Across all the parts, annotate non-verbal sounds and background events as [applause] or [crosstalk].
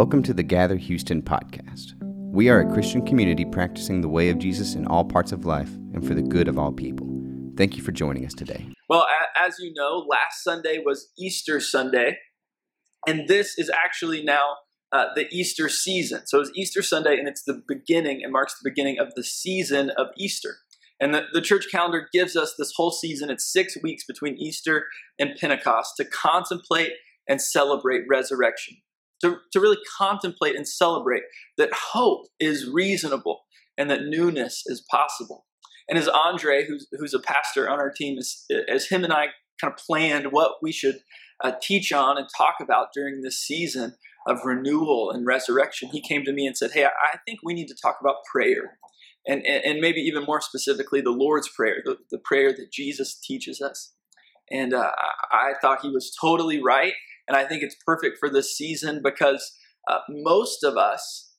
Welcome to the Gather Houston podcast. We are a Christian community practicing the way of Jesus in all parts of life and for the good of all people. Thank you for joining us today. Well, as you know, last Sunday was Easter Sunday, and this is actually now uh, the Easter season. So it's Easter Sunday, and it's the beginning, it marks the beginning of the season of Easter. And the, the church calendar gives us this whole season. It's six weeks between Easter and Pentecost to contemplate and celebrate resurrection to, to really contemplate and celebrate that hope is reasonable and that newness is possible. And as Andre, who's, who's a pastor on our team, as, as him and I kind of planned what we should uh, teach on and talk about during this season of renewal and resurrection, he came to me and said, Hey, I think we need to talk about prayer. And, and, and maybe even more specifically, the Lord's Prayer, the, the prayer that Jesus teaches us. And uh, I thought he was totally right. And I think it's perfect for this season because uh, most of us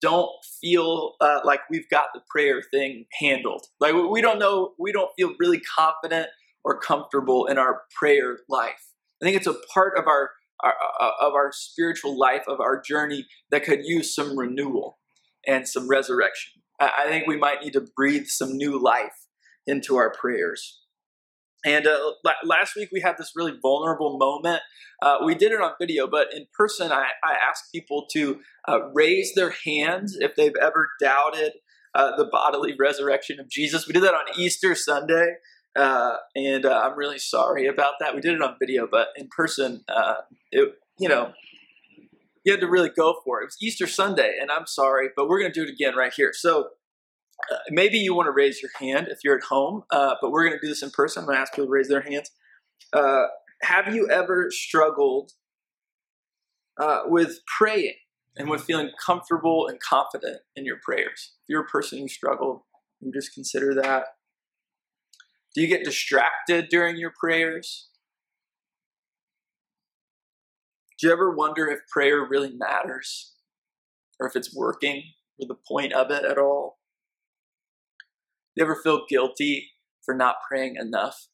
don't feel uh, like we've got the prayer thing handled. Like we don't know, we don't feel really confident or comfortable in our prayer life. I think it's a part of our, our uh, of our spiritual life, of our journey that could use some renewal and some resurrection. I think we might need to breathe some new life into our prayers. And uh, last week we had this really vulnerable moment. Uh, we did it on video, but in person, I, I asked people to uh, raise their hands if they've ever doubted uh, the bodily resurrection of Jesus. We did that on Easter Sunday, uh, and uh, I'm really sorry about that. We did it on video, but in person, it you know you had to really go for it. It was Easter Sunday, and I'm sorry, but we're going to do it again right here. So uh, maybe you want to raise your hand if you're at home, uh, but we're going to do this in person. I'm going to ask people to raise their hands. Uh, have you ever struggled uh, with praying and with feeling comfortable and confident in your prayers? If you're a person who struggled, you just consider that. Do you get distracted during your prayers? Do you ever wonder if prayer really matters or if it's working or the point of it at all? You ever feel guilty for not praying enough?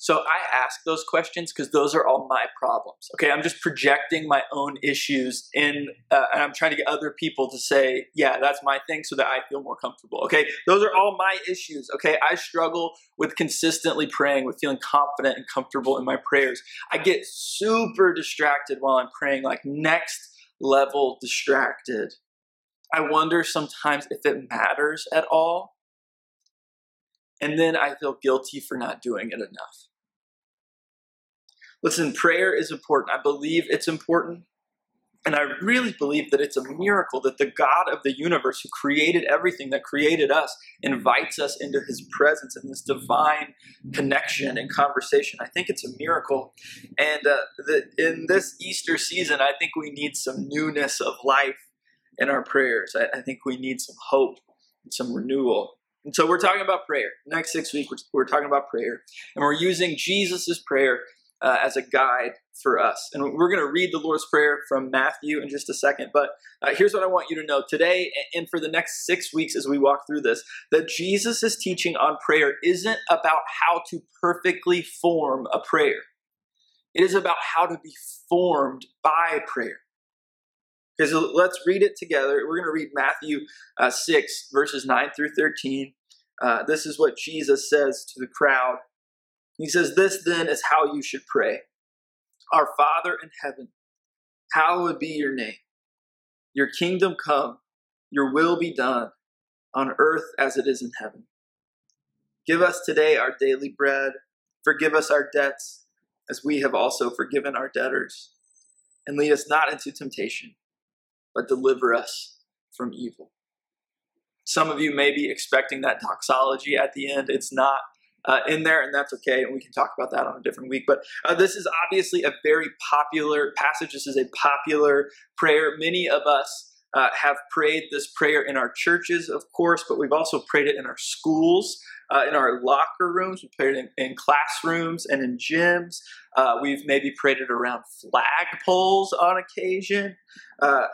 So I ask those questions because those are all my problems. Okay, I'm just projecting my own issues in, uh, and I'm trying to get other people to say, "Yeah, that's my thing," so that I feel more comfortable. Okay, those are all my issues. Okay, I struggle with consistently praying, with feeling confident and comfortable in my prayers. I get super distracted while I'm praying, like next level distracted. I wonder sometimes if it matters at all. And then I feel guilty for not doing it enough. Listen, prayer is important. I believe it's important. And I really believe that it's a miracle that the God of the universe, who created everything, that created us, invites us into his presence in this divine connection and conversation. I think it's a miracle. And uh, the, in this Easter season, I think we need some newness of life in our prayers. I, I think we need some hope and some renewal. And so we're talking about prayer. Next six weeks, we're, we're talking about prayer. And we're using Jesus' prayer uh, as a guide for us. And we're going to read the Lord's Prayer from Matthew in just a second. But uh, here's what I want you to know today and for the next six weeks as we walk through this that Jesus' teaching on prayer isn't about how to perfectly form a prayer, it is about how to be formed by prayer. Because let's read it together. We're going to read Matthew uh, 6, verses 9 through 13. Uh, this is what Jesus says to the crowd. He says, This then is how you should pray Our Father in heaven, hallowed be your name. Your kingdom come, your will be done on earth as it is in heaven. Give us today our daily bread. Forgive us our debts as we have also forgiven our debtors. And lead us not into temptation but deliver us from evil. Some of you may be expecting that doxology at the end. It's not uh, in there, and that's okay. And we can talk about that on a different week. But uh, this is obviously a very popular passage. This is a popular prayer. Many of us uh, have prayed this prayer in our churches, of course, but we've also prayed it in our schools, uh, in our locker rooms, we've prayed it in, in classrooms and in gyms. Uh, we've maybe prayed it around flagpoles on occasion. Uh,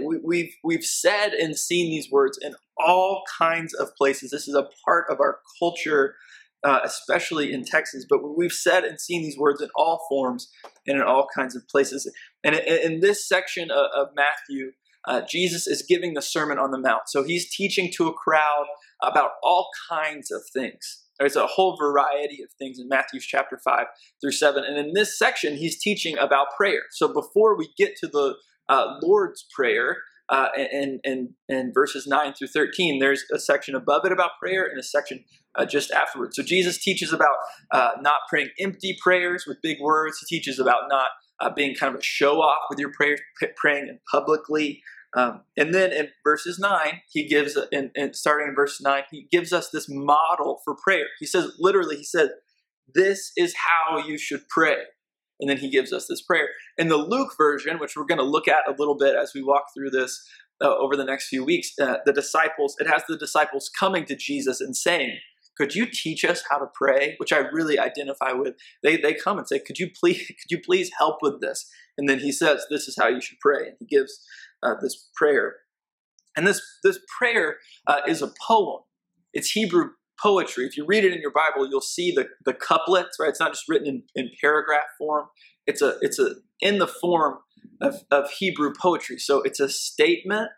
we, we've we've said and seen these words in all kinds of places. This is a part of our culture uh, especially in Texas. But we've said and seen these words in all forms and in all kinds of places. And in, this section of Matthew, uh, Jesus is giving the Sermon on the Mount. So he's teaching to a crowd about all kinds of things. There's a whole variety of things in Matthew chapter 5 through 7. And in this section, he's teaching about prayer. So before we get to the uh, Lord's Prayer, uh, in, in, in verses 9 through 13, there's a section above it about prayer and a section uh, just afterwards. So Jesus teaches about uh, not praying empty prayers with big words. He teaches about not uh, being kind of a show off with your prayers, praying in publicly. Um, and then in verses 9, he gives, in, in, starting in verse 9, he gives us this model for prayer. He says, literally, he says, This is how you should pray. And then he gives us this prayer. In the Luke version, which we're going to look at a little bit as we walk through this uh, over the next few weeks, uh, the disciples, it has the disciples coming to Jesus and saying, could you teach us how to pray? Which i really identify with. They, they come and say could you please [laughs] could you please help with this? And then he says this is how you should pray. And he gives uh, this prayer. And this this prayer uh, is a poem. It's hebrew poetry. If you read it in your bible you'll see the, the couplets right? It's not just written in, in paragraph form. It's a it's a in the form of, of hebrew poetry. So it's a statement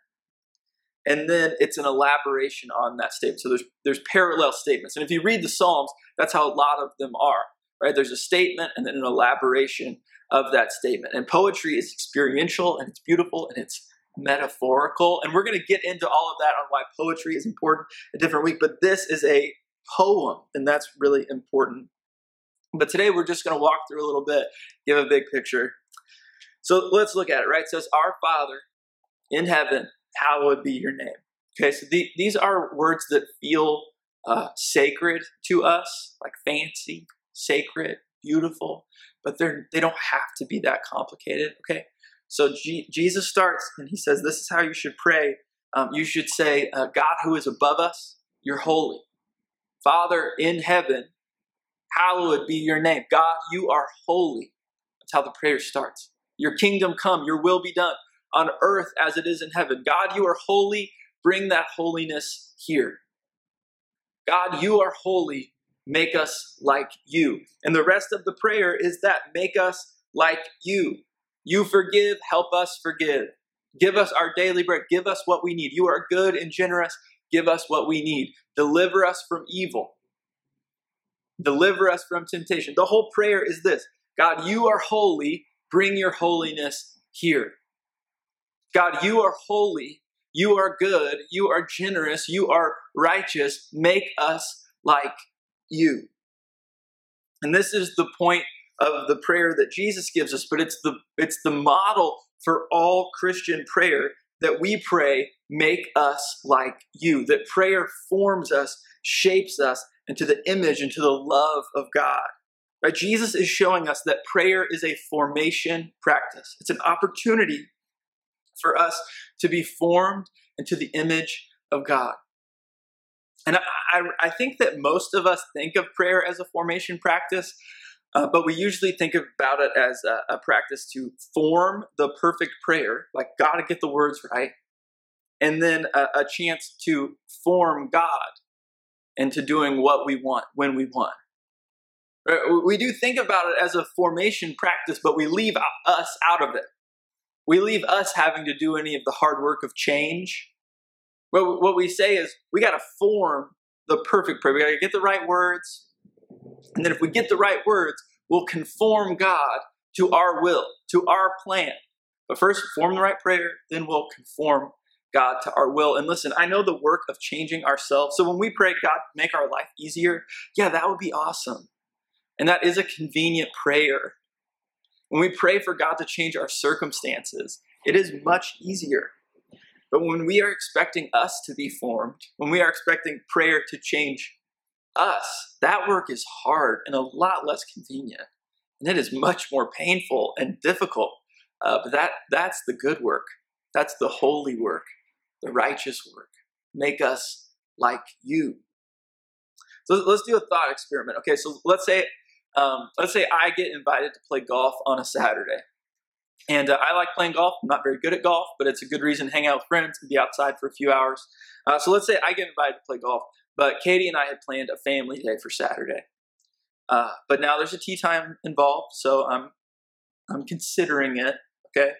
and then it's an elaboration on that statement. So there's there's parallel statements, and if you read the Psalms, that's how a lot of them are. Right? There's a statement and then an elaboration of that statement. And poetry is experiential and it's beautiful and it's metaphorical. And we're going to get into all of that on why poetry is important a different week. But this is a poem, and that's really important. But today we're just going to walk through a little bit, give a big picture. So let's look at it. Right? It says, "Our Father in heaven." Hallowed be your name. Okay, so the, these are words that feel uh, sacred to us, like fancy, sacred, beautiful, but they're they don't have to be that complicated. Okay, so G- Jesus starts and he says, "This is how you should pray. Um, you should say, uh, God who is above us, you're holy. Father in heaven, hallowed be your name. God, you are holy." That's how the prayer starts. Your kingdom come, your will be done on earth as it is in heaven. God, you are holy. Bring that holiness here. God, you are holy. Make us like you. And the rest of the prayer is that make us like you. You forgive, help us forgive. Give us our daily bread. Give us what we need. You are good and generous. Give us what we need. Deliver us from evil. Deliver us from temptation. The whole prayer is this God, you are holy. Bring your holiness here. God, you are holy, you are good, you are generous, you are righteous. Make us like you. And this is the point of the prayer that Jesus gives us, but it's the it's the model for all Christian prayer that we pray, make us like you. That prayer forms us, shapes us into the image, into the love of God. Right? Jesus is showing us that prayer is a formation practice. It's an opportunity for us to be formed into the image of God. And I, I, I think that most of us think of prayer as a formation practice, uh, but we usually think about it as a, a practice to form the perfect prayer, like got to get the words right, and then a, a chance to form God into doing what we want when we want. We do think about it as a formation practice, but we leave us out of it we leave us having to do any of the hard work of change. What, what we say is we got to form the perfect prayer. We got to get the right words. And then if we get the right words, we'll conform God to our will, to our plan. But first, form the right prayer, then we'll conform God to our will. And listen, I know the work of changing ourselves. So when we pray, God, make our life easier, yeah, that would be awesome. And that is a convenient prayer. When we pray for God to change our circumstances, it is much easier. But when we are expecting us to be formed, when we are expecting prayer to change us, that work is hard and a lot less convenient. And it is much more painful and difficult. Uh, but that, that's the good work. That's the holy work, the righteous work. Make us like you. So let's do a thought experiment. Okay, so let's say um, let's say I get invited to play golf on a Saturday. And uh, I like playing golf. I'm not very good at golf, but it's a good reason to hang out with friends and be outside for a few hours. Uh, so let's say I get invited to play golf. But Katie and I had planned a family day for Saturday. Uh, but now there's a tee time involved, so I'm I'm considering it. Okay,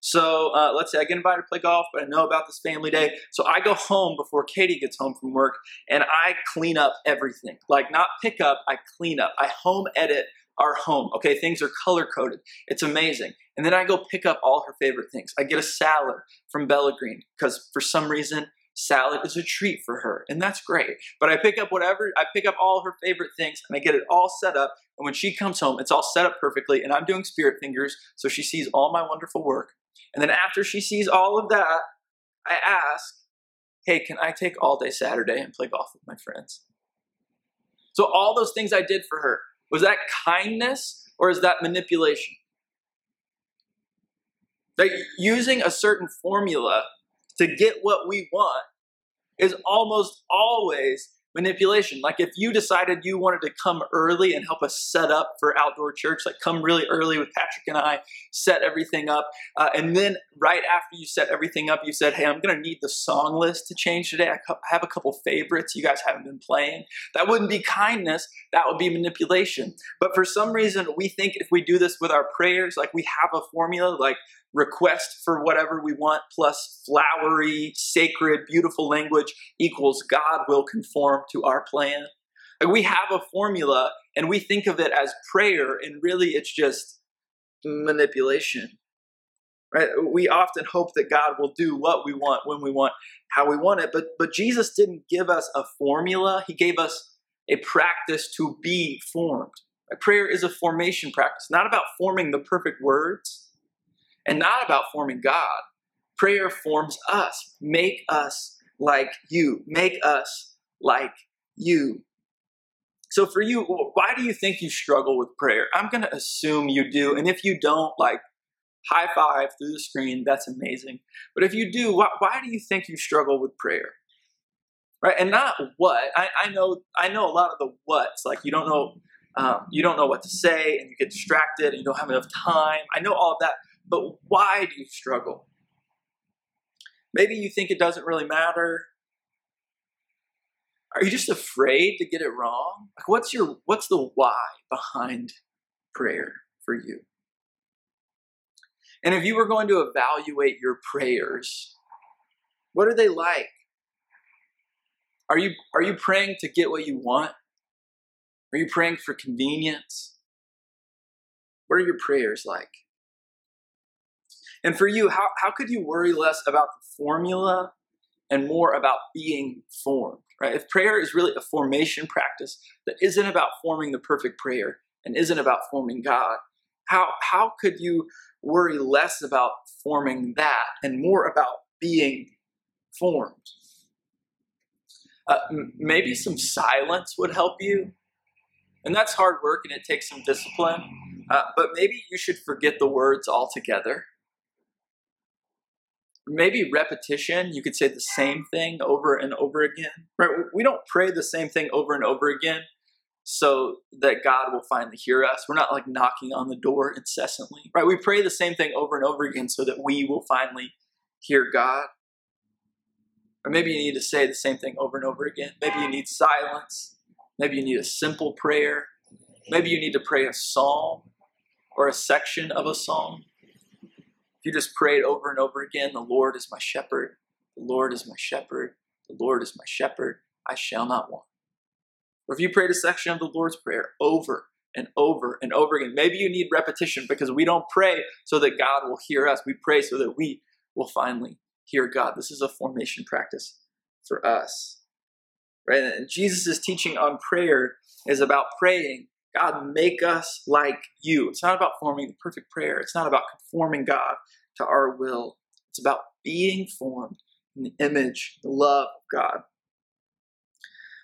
so uh, let's say I get invited to play golf, but I know about this family day. So I go home before Katie gets home from work, and I clean up everything. Like not pick up, I clean up. I home edit our home. Okay, things are color coded. It's amazing. And then I go pick up all her favorite things. I get a salad from Bellagreen because for some reason salad is a treat for her, and that's great. But I pick up whatever, I pick up all her favorite things, and I get it all set up. And when she comes home, it's all set up perfectly, and I'm doing spirit fingers, so she sees all my wonderful work. And then after she sees all of that, I ask, hey, can I take all day Saturday and play golf with my friends? So all those things I did for her, was that kindness or is that manipulation? Like using a certain formula to get what we want is almost always manipulation. Like if you decided you wanted to come early and help us set up for outdoor church, like come really early with Patrick and I, set everything up, uh, and then right after you set everything up, you said, "Hey, I'm going to need the song list to change today. I have a couple favorites you guys haven't been playing." That wouldn't be kindness. That would be manipulation. But for some reason, we think if we do this with our prayers, like we have a formula, like request for whatever we want plus flowery, sacred, beautiful language equals God will conform to our plan. Like we have a formula and we think of it as prayer, and really it's just manipulation. Right? We often hope that God will do what we want when we want, how we want it, but but Jesus didn't give us a formula. He gave us a practice to be formed. Prayer is a formation practice, not about forming the perfect words, and not about forming God. Prayer forms us. Make us like you. Make us like you. So for you, why do you think you struggle with prayer? I'm going to assume you do. And if you don't, like, high five through the screen, that's amazing. But if you do, why, why do you think you struggle with prayer? Right? And not what. I, I know I know a lot of the what's. Like you don't know um, you don't know what to say and you get distracted and you don't have enough time. I know all of that. But why do you struggle? Maybe you think it doesn't really matter. Are you just afraid to get it wrong? Like what's your what's the why behind prayer for you? And if you were going to evaluate your prayers, what are they like? Are you are you praying to get what you want? Are you praying for convenience? What are your prayers like? And for you, how, how could you worry less about the formula and more about being formed, right? If prayer is really a formation practice that isn't about forming the perfect prayer and isn't about forming God, how, how could you worry less about forming that and more about being formed? Uh, m- maybe some silence would help you. And that's hard work and it takes some discipline. Uh, but maybe you should forget the words altogether maybe repetition you could say the same thing over and over again right? We don't pray the same thing over and over again so that god will finally hear us. We're not like knocking on the door incessantly right? We pray the same thing over and over again so that we will finally hear god. Or maybe you need to say the same thing over and over again. Maybe you need silence. Maybe you need a simple prayer. Maybe you need to pray a psalm or a section of a psalm if you just pray it over and over again, the Lord is my shepherd, the Lord is my shepherd, the Lord is my shepherd, I shall not want. Or if you prayed a section of the Lord's Prayer over and over and over again, maybe you need repetition because we don't pray so that God will hear us. We pray so that we will finally hear God. This is a formation practice for us. Right? And Jesus' teaching on prayer is about praying God, make us like you. It's not about forming the perfect prayer. It's not about conforming God to our will. It's about being formed in the image, the love of God.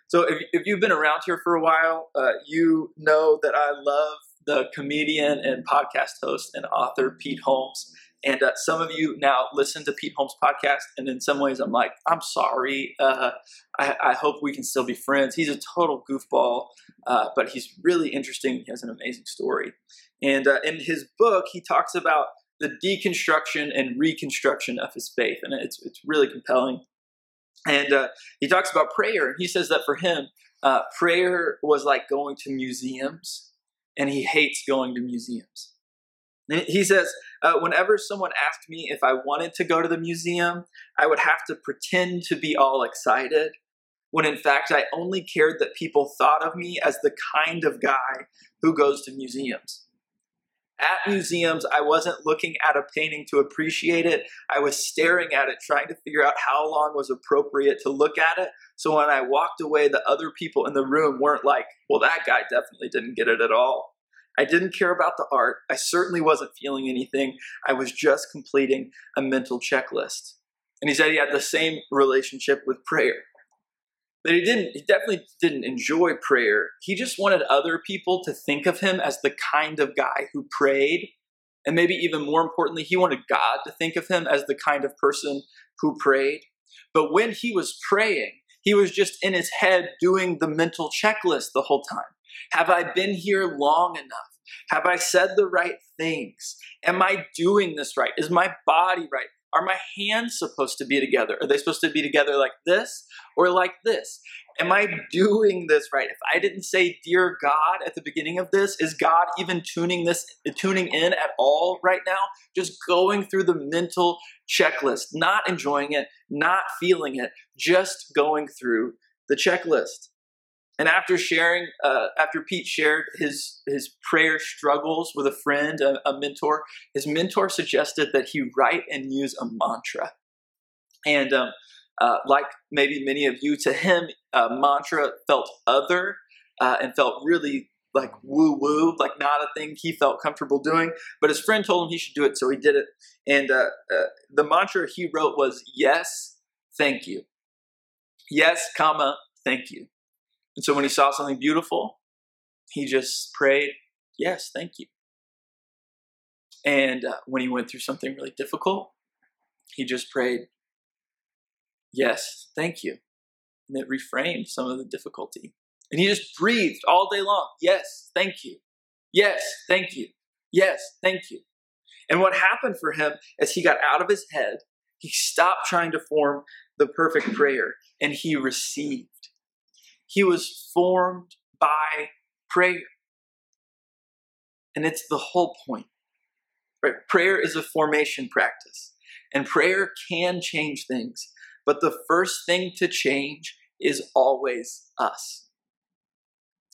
So, if, if you've been around here for a while, uh, you know that I love the comedian and podcast host and author Pete Holmes. And uh, some of you now listen to Pete Holmes' podcast, and in some ways, I'm like, I'm sorry. Uh, I, I, hope we can still be friends. He's a total goofball, uh, but he's really interesting. He has an amazing story. And uh, in his book, he talks about the deconstruction and reconstruction of his faith, and it's it's really compelling. And uh, he talks about prayer, and he says that for him, uh, prayer was like going to museums, and he hates going to museums. He says, uh, whenever someone asked me if I wanted to go to the museum, I would have to pretend to be all excited, when in fact I only cared that people thought of me as the kind of guy who goes to museums. At museums, I wasn't looking at a painting to appreciate it. I was staring at it, trying to figure out how long was appropriate to look at it. So when I walked away, the other people in the room weren't like, well, that guy definitely didn't get it at all. I didn't care about the art. I certainly wasn't feeling anything. I was just completing a mental checklist. And he said he had the same relationship with prayer. But he didn't, he definitely didn't enjoy prayer. He just wanted other people to think of him as the kind of guy who prayed. And maybe even more importantly, he wanted God to think of him as the kind of person who prayed. But when he was praying, he was just in his head doing the mental checklist the whole time. Have I been here long enough? Have I said the right things? Am I doing this right? Is my body right? Are my hands supposed to be together? Are they supposed to be together like this or like this? Am I doing this right? If I didn't say dear God at the beginning of this, is God even tuning this tuning in at all right now? Just going through the mental checklist, not enjoying it, not feeling it, just going through the checklist. And after sharing, uh, after Pete shared his his prayer struggles with a friend, a, a, mentor, his mentor suggested that he write and use a mantra. And um, uh, like maybe many of you, to him, mantra felt other uh, and felt really like woo woo, like not a thing he felt comfortable doing. But his friend told him he should do it, so he did it. And uh, uh, the mantra he wrote was yes, thank you. Yes, comma, thank you. And so when he saw something beautiful, he just prayed, Yes, thank you. And uh, when he went through something really difficult, he just prayed, Yes, thank you. And it reframed some of the difficulty. And he just breathed all day long, Yes, thank you. Yes, thank you. Yes, thank you. And what happened for him as he got out of his head, he stopped trying to form the perfect prayer and he received. He was formed by prayer. And it's the whole point. Right? Prayer is a formation practice, and prayer can change things. But the first thing to change is always us.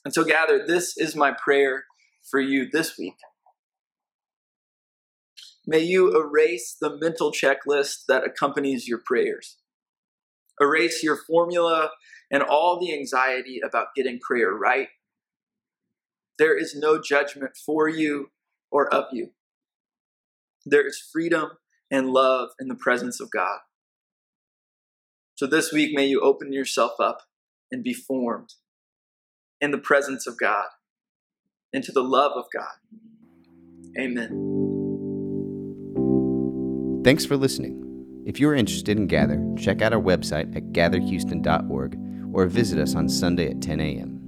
And so, gather, this is my prayer for you this week. May you erase the mental checklist that accompanies your prayers. Erase your formula and all the anxiety about getting prayer right. There is no judgment for you or of you. There is freedom and love in the presence of God. So this week, may you open yourself up and be formed in the presence of God, into the love of God. Amen. Thanks for listening. If you are interested in Gather, check out our website at gatherhouston.org or visit us on Sunday at 10 a.m.